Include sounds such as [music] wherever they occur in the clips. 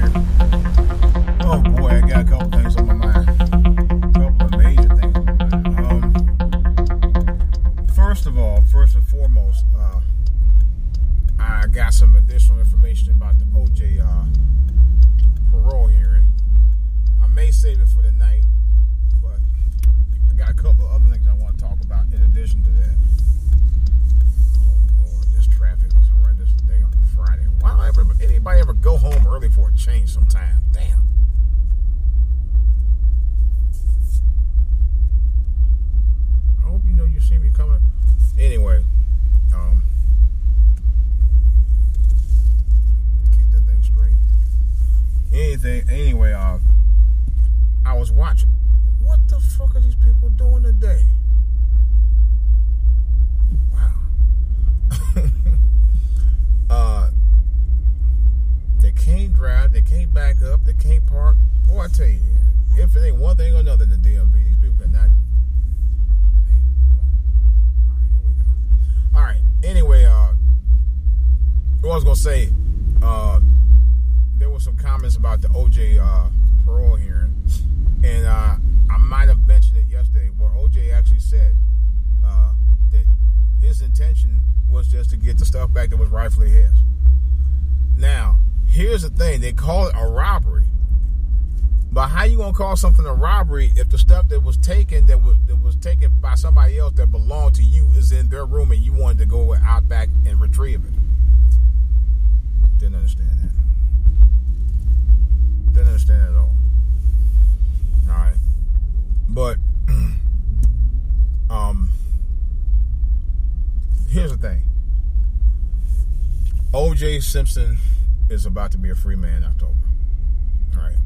Oh boy, I got a couple things on my mind. A couple of major things on my mind. Um, first of all, first and foremost, uh, I got some additional information about the OJ uh, parole hearing. I may save it for the night, but I got a couple of other things I want to talk about in addition to that. Oh this traffic is horrendous today on a Friday. Why don't change sometime? I was gonna say, uh, there were some comments about the OJ uh, parole hearing, and uh, I might have mentioned it yesterday, where OJ actually said uh, that his intention was just to get the stuff back that was rightfully his. Now, here's the thing: they call it a robbery. But how you gonna call something a robbery if the stuff that was taken that was that was taken by somebody else that belonged to you is in their room and you wanted to go out back and retrieve it? Didn't understand that. Didn't understand it at all. All right, but [clears throat] um, here's the thing. O.J. Simpson is about to be a free man in October. All right.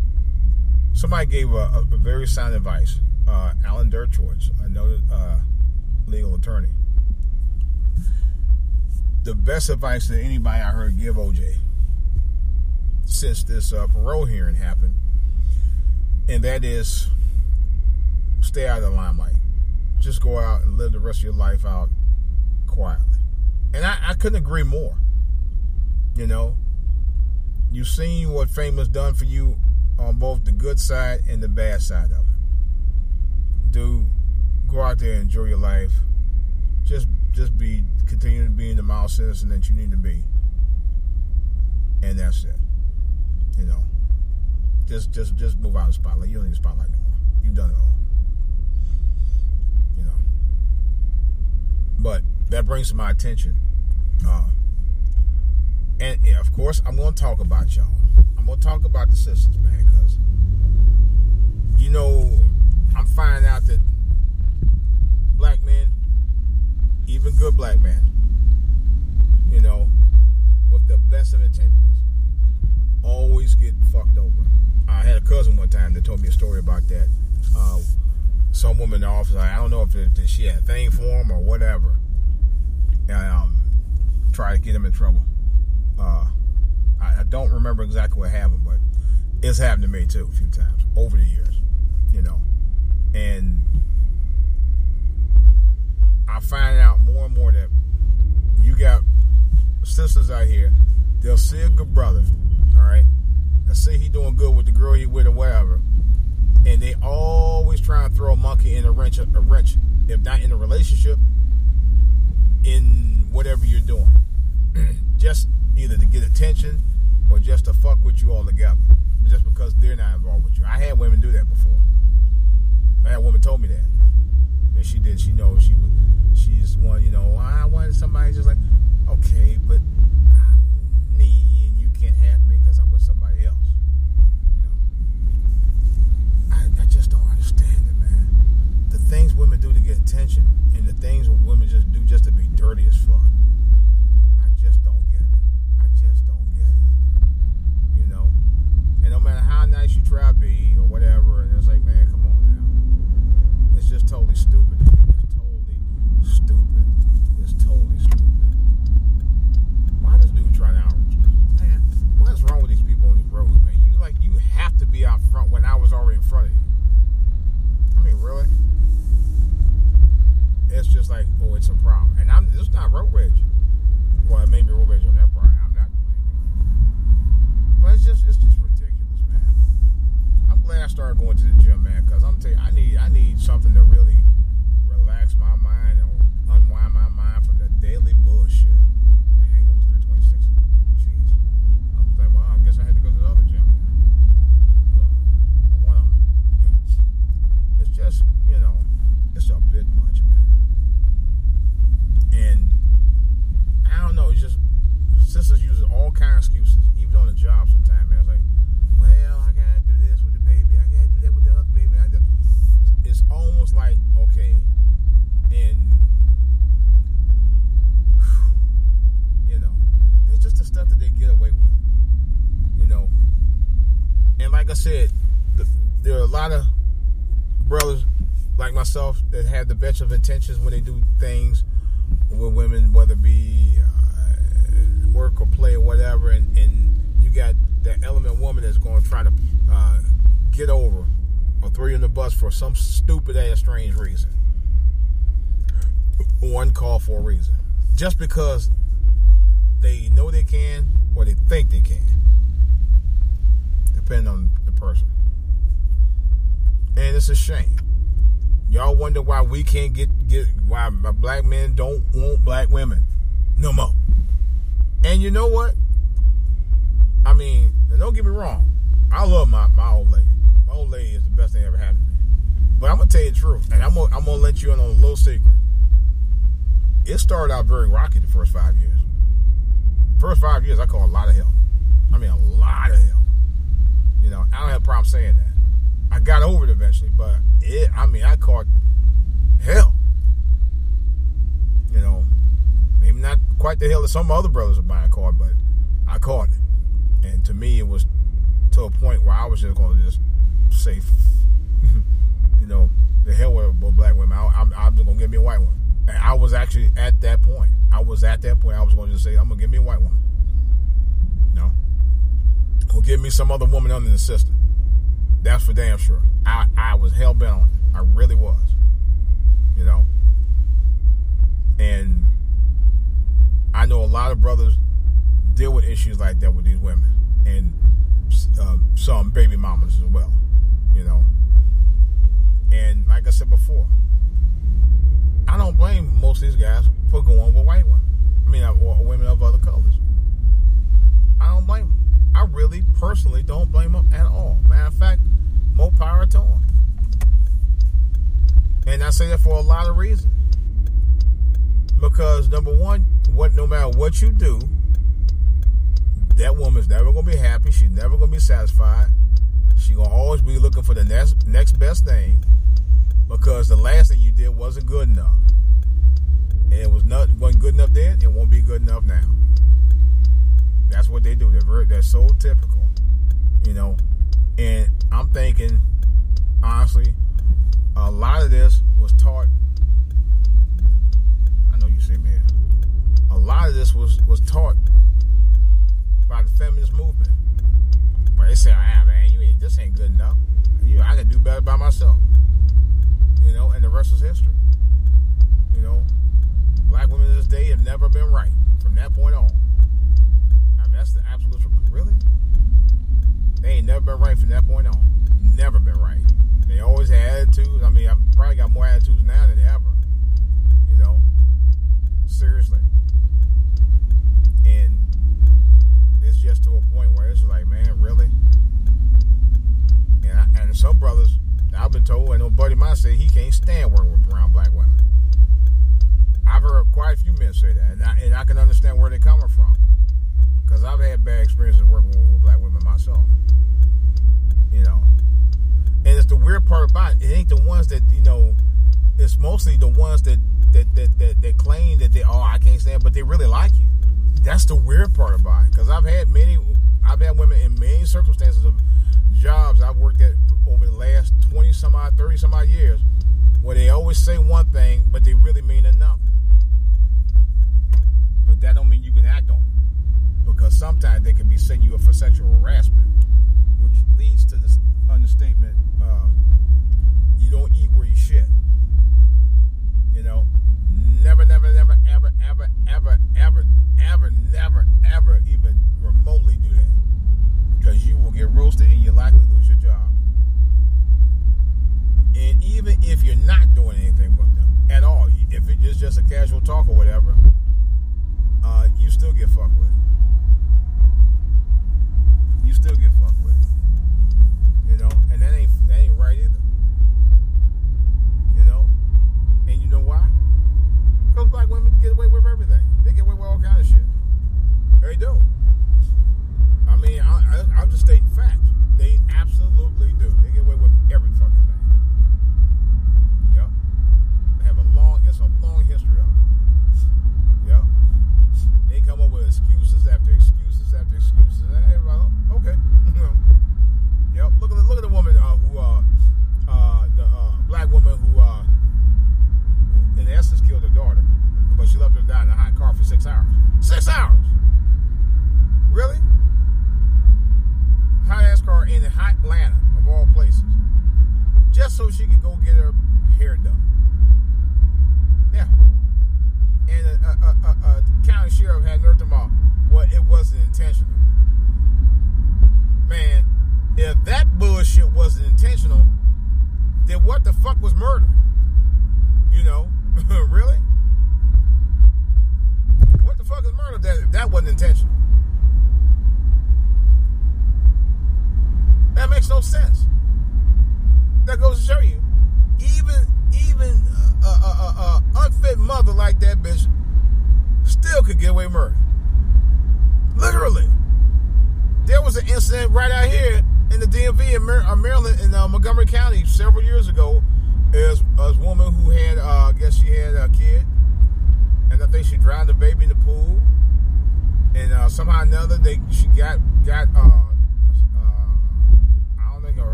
Somebody gave a, a, very sound advice. Uh, Alan Dershowitz, a noted uh, legal attorney. The best advice that anybody I heard give OJ since this uh, parole hearing happened, and that is stay out of the limelight. Just go out and live the rest of your life out quietly. And I, I couldn't agree more. You know, you've seen what fame has done for you on both the good side and the bad side of it. Dude, go out there and enjoy your life. Just just be continue to be the model citizen that you need to be. And that's it. You know. Just just just move out of the spotlight. You don't need the spotlight anymore. You've done it all. You know. But that brings to my attention. Uh, and yeah, of course, I'm going to talk about y'all. I'm going to talk about the sisters, man, because, you know, I'm finding out that black men, even good black men, you know, with the best of intentions, always get fucked over. I had a cousin one time that told me a story about that. Uh, some woman in the office, I don't know if, it, if she had a thing for him or whatever, and um, try to get him in trouble. Uh, I, I, don't remember exactly what happened, but it's happened to me too a few times over the years, you know. And I find out more and more that you got sisters out here, they'll see a good brother, all right, and see he doing good with the girl he with or whatever, and they always try and throw a monkey in a wrench, a wrench, if not in a relationship, in whatever you're doing. [clears throat] just either to get attention or just to fuck with you all together. just because they're not involved with you. I had women do that before. I had a woman told me that. That she did. She knows she was. She's one. You know, I wanted somebody just like, okay, but I'm me and you can't have me because I'm with somebody else. You know, I, I just don't understand it, man. The things women do to get attention, and the things women just do just to be dirty as fuck. I just don't get it. I just don't get it. You know, and no matter how nice you try to be or whatever, and it's like, man, come on now. It's just totally stupid. It's totally stupid. It's totally stupid. Why does dude try to outrage me? Man, what's wrong with these people on these roads, man? You like you have to be out front when I was already in front of you. I mean, really? It's just like, oh, it's a problem. And I'm it's not road rage. Well, it may be road rage on that part. I'm not doing anything. But it's just it's just ridiculous, man. I'm glad I started going to the gym, man, because I'm telling you, I need I need something to really relax my mind and unwind my mind from the daily bullshit. Man, I ain't know it was 326. Jeez. I was like, well, I guess I had to go to the other gym. Ugh. One of 'em. It's just, you know, it's a bit much, man. And I don't know, it's just sisters use all kind of excuses, even on the job sometimes, man. It's like, well, I gotta do this with the baby, I gotta do that with the other baby. I gotta... It's almost like, okay, and you know, it's just the stuff that they get away with. You know. And like I said, the, there are a lot of brothers like myself that have the best of intentions when they do things with women, whether it be uh, work or play or whatever, and, and you got that element woman that's going to try to uh, get over or throw you in the bus for some stupid ass strange reason. One call for a reason. Just because they know they can or they think they can. Depending on the person. And it's a shame. Y'all wonder why we can't get get why black men don't want black women no more. And you know what? I mean, don't get me wrong. I love my, my old lady. My old lady is the best thing ever happened to me. But I'm gonna tell you the truth, and I'm gonna, I'm gonna let you in on a little secret. It started out very rocky the first five years. First five years, I call a lot of help. I mean, a lot of help. You know, I don't have a problem saying that. I got over it eventually, but it, I mean, I caught hell. You know, maybe not quite the hell that some other brothers of mine caught, but I caught it. And to me, it was to a point where I was just going to just say, [laughs] you know, the hell with, black women. I, I'm, I'm just going to give me a white one. And I was actually at that point. I was at that point. I was going to just say, I'm going to give me a white woman. You know? Or give me some other woman under the system. That's for damn sure. I, I was hell bent on it. I really was. You know? And I know a lot of brothers deal with issues like that with these women. And uh, some baby mamas as well. You know? And like I said before, I don't blame most of these guys for going with white women. I mean, or women of other colors. I don't blame them. I really, personally, don't blame them at all. Matter of fact, more power to them. And I say that for a lot of reasons. Because number one, what no matter what you do, that woman's never gonna be happy. She's never gonna be satisfied. She's gonna always be looking for the next next best thing because the last thing you did wasn't good enough. And it was not wasn't good enough then, it won't be good enough now. That's what they do. They're very, they're so typical, you know. And I'm thinking, honestly, a lot of this was taught. I know you see me here. A lot of this was was taught by the feminist movement. But they say, ah man, you ain't this ain't good enough. You I can do better by myself. You know, and the rest is history. You know, black women in this day have never been right from that point on. I mean, that's the absolute truth. Really? They ain't never been right from that point on. Never been right. They always had attitudes. I mean, I probably got more attitudes now than ever. You know, seriously. And it's just to a point where it's like, man, really? brothers. I've been told, and old buddy mine said he can't stand working with around black women. I've heard quite a few men say that, and I, and I can understand where they're coming from. Because I've had bad experiences working with, with black women myself. You know. And it's the weird part about it, it ain't the ones that, you know, it's mostly the ones that that, that, that, that claim that they, oh, I can't stand, but they really like you. That's the weird part about it. Because I've had many, I've had women in many circumstances of jobs I've worked at over the last 20 some odd, 30 some odd years where they always say one thing, but they really mean another. That don't mean you can act on it. Because sometimes they can be setting you up for sexual harassment, which leads to this understatement, uh, you don't eat where you shit. You know, never,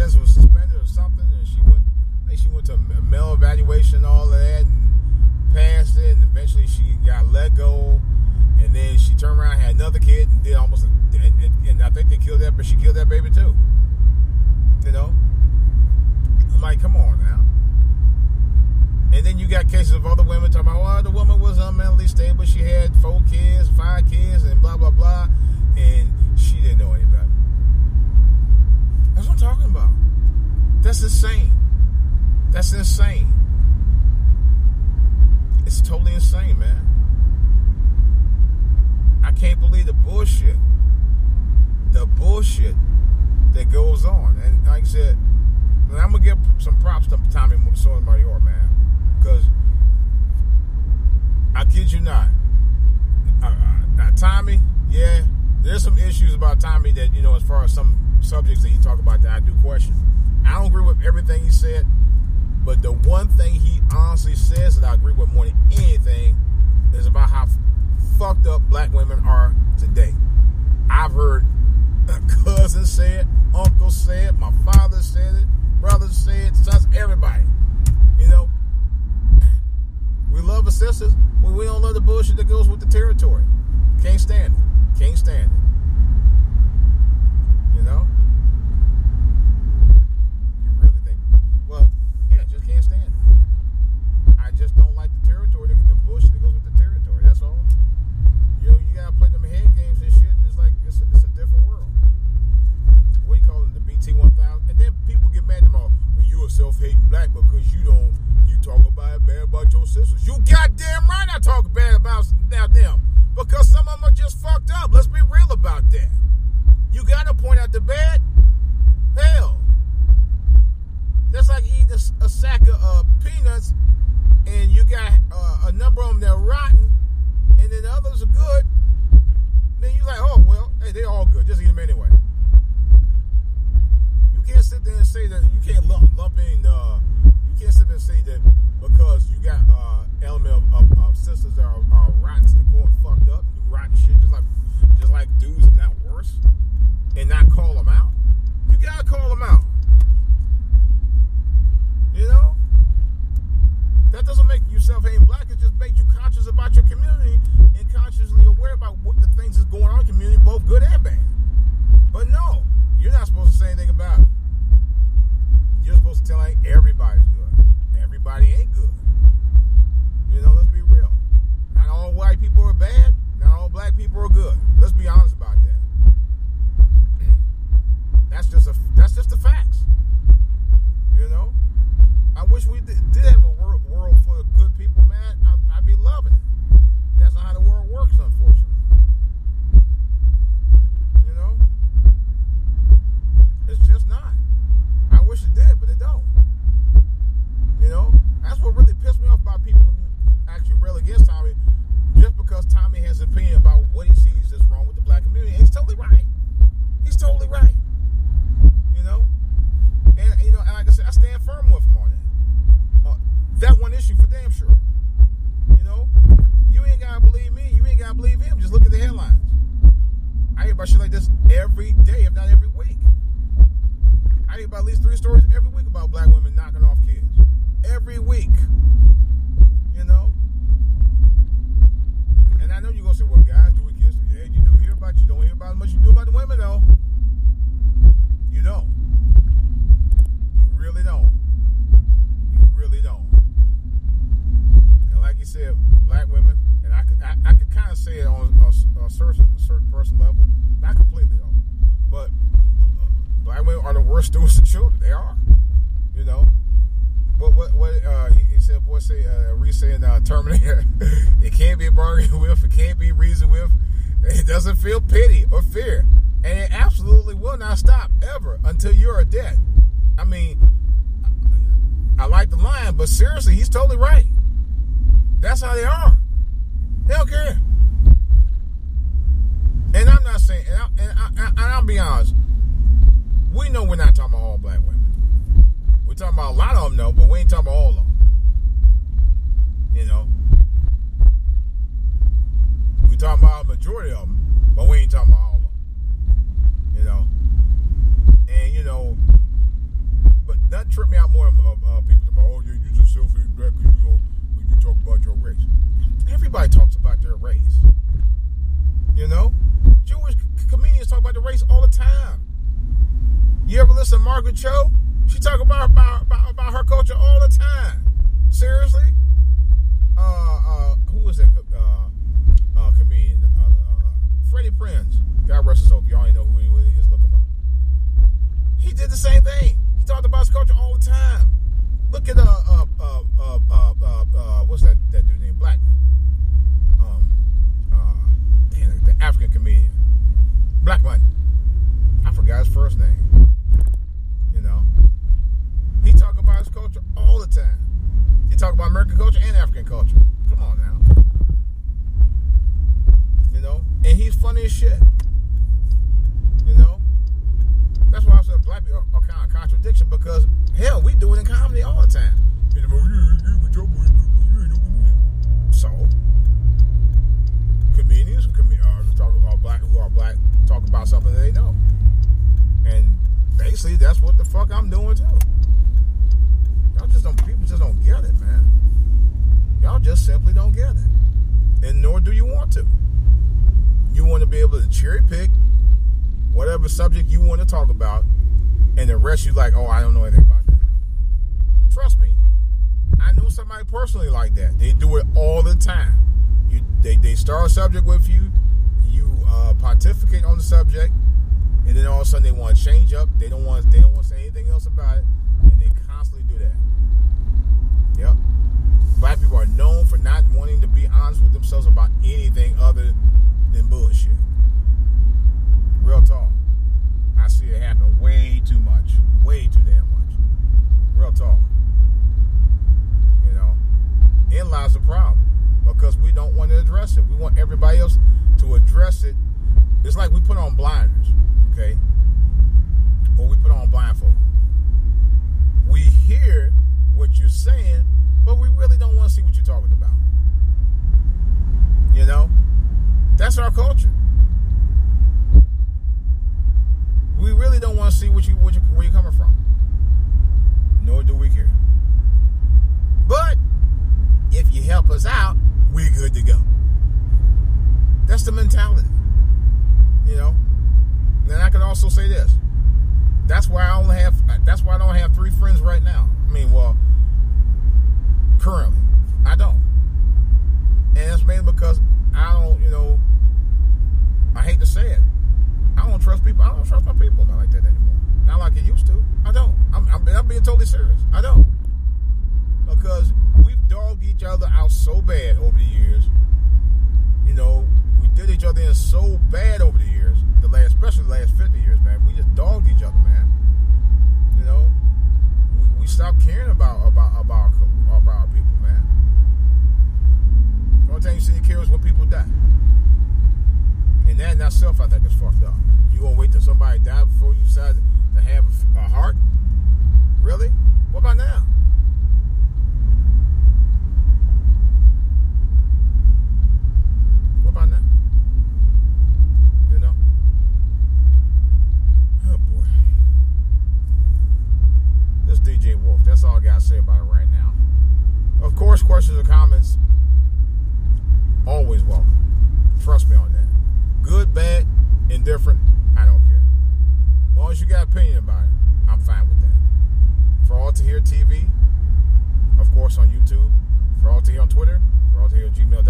sentence was suspended or something, and she went I think she went to a male evaluation and all of that, and passed it, and eventually she got let go, and then she turned around had another kid and did almost, and, and, and I think they killed that, but she killed that baby too. You know. I'm like, come on now. And then you got cases of other women talking about, well, the woman was unmentally stable. She had four kids, five kids, and blah, blah, blah. And she didn't know any better. That's what I'm talking about. That's insane. That's insane. It's totally insane, man. I can't believe the bullshit. The bullshit that goes on. And like I said, I'm gonna give some props to Tommy Sotomayor, man, because I kid you not. Uh, uh, Tommy, yeah, there's some issues about Tommy that you know, as far as some subjects that he talk about that I do question. I don't agree with everything he said, but the one thing he honestly says that I agree with more than anything is about how fucked up black women are today. I've heard cousins say it, uncles say it, my father said it brothers said, it, sons, everybody. You know, we love our sisters, but we don't love the bullshit that goes with the territory. Can't stand it. Can't stand it. they, all good. Just eat them anyway. You can't sit there and say that you can't lump, lump in. Uh, you can't sit there and say that because you got uh, element of, of, of, sisters that are, are rotten to the core and fucked up, and do rotten shit just like just like dudes, and not worse, and not call them out. You gotta call them out. Make you conscious about your community and consciously aware about what the things that's going on in community, both good and bad. But no, you're not supposed to say anything about it. You're supposed to tell like everybody's good. Everybody ain't good. You know, let's be real. Not all white people are bad. About shit like this every day, if not every week. I hear about at least three stories every week about black women knocking off kids. Every week. You know? And I know you're gonna say, well, guys do with kids. Yeah, you do hear about you don't hear about as much you do about the women though. You don't. You really don't. You really don't. And like you said, black women, and I could I, I could kind of say it on a, a certain a certain personal level, not completely though, but uh, black women are the worst stewards of children. They are, you know. But what what uh, he, he said, boy, say uh, Reese saying uh, Terminator, [laughs] it can't be bargained [laughs] with, it can't be reasoned with, it doesn't feel pity or fear, and it absolutely will not stop ever until you're dead. I mean, I like the line, but seriously, he's totally right. That's how they are. They don't care. And I'm not saying, and, I, and, I, and I'll be honest, we know we're not talking about all black women. We're talking about a lot of them, though, but we ain't talking about all of them. You know? We talking about a majority of them, but we ain't talking about all of them. You know? And, you know, but that tripped me out more. Uh, uh, people talk about, oh, yeah, you just selfish black because you, know, you talk about your race. Everybody talks about their race. You know? Jewish comedians talk about the race all the time. You ever listen to Margaret Cho? She talk about about, about, about her culture all the time. Seriously? Was that uh, uh, comedian? Uh, uh, Freddie Prinze. God rest his soul. Y'all ain't know who he is. Look him up. He did the same thing. He talked about his culture all the time. Look at uh uh uh uh uh, uh, uh what's that that dude named Blackman? Um, uh, damn, the African comedian, Blackman. I forgot his first name. You know, he talked about his culture all talk about American culture and African culture. Come on now. You know, and he's funny as shit. You know, that's why I said black people are, are kind of contradiction because hell, we do it in comedy all the time. So, comedians who com- are, talk, are black who are black talk about something they know, and basically that's what the fuck I'm doing too. Y'all just don't people just don't get it, man. Y'all just simply don't get it, and nor do you want to. You want to be able to cherry pick whatever subject you want to talk about, and the rest you like, oh, I don't know anything about that. Trust me, I know somebody personally like that. They do it all the time. You, they, they start a subject with you, you uh, pontificate on the subject, and then all of a sudden they want to change up. They don't want they don't want to say anything else about it, and they constantly do that. Yep. Black people are known for not wanting to be honest with themselves about anything other than bullshit. Real talk. I see it happen way too much. Way too damn much. Real talk. You know, in lies the problem because we don't want to address it. We want everybody else to address it. It's like we put on blinders, okay? Or we put on blindfold. We hear what you're saying, but we really don't want to see what you're talking about. You know? That's our culture. We really don't want to see what you, what you where you're coming from. Nor do we care. But if you help us out, we're good to go. That's the mentality. You know? And I can also say this. That's why I only have that's why I don't have three friends right now. I mean, well, currently. I don't. And it's mainly because I don't, you know, I hate to say it. I don't trust people. I don't trust my people not like that anymore. Not like it used to. I don't. I'm, I'm, I'm being totally serious. I don't. Because we've dogged each other out so bad over the years. You know, we did each other in so bad over the years. The last, especially the last 50 years, man. We just dogged each other, man. You know, we, we stopped caring about about about about our people, man. The only time you see you care is when people die. And that in itself, I think, is fucked up. You gonna wait till somebody die before you decide to have a heart? Really? What about now? What about now? You know? Oh boy. This DJ Wolf. That's all I gotta say about it right now. Of course, questions or comments always welcome. Trust me on that. Good, bad, indifferent, I don't care. As long as you got opinion about it, I'm fine with that. For all to hear TV, of course on YouTube. For all to hear on Twitter. For all to hear at gmail.com.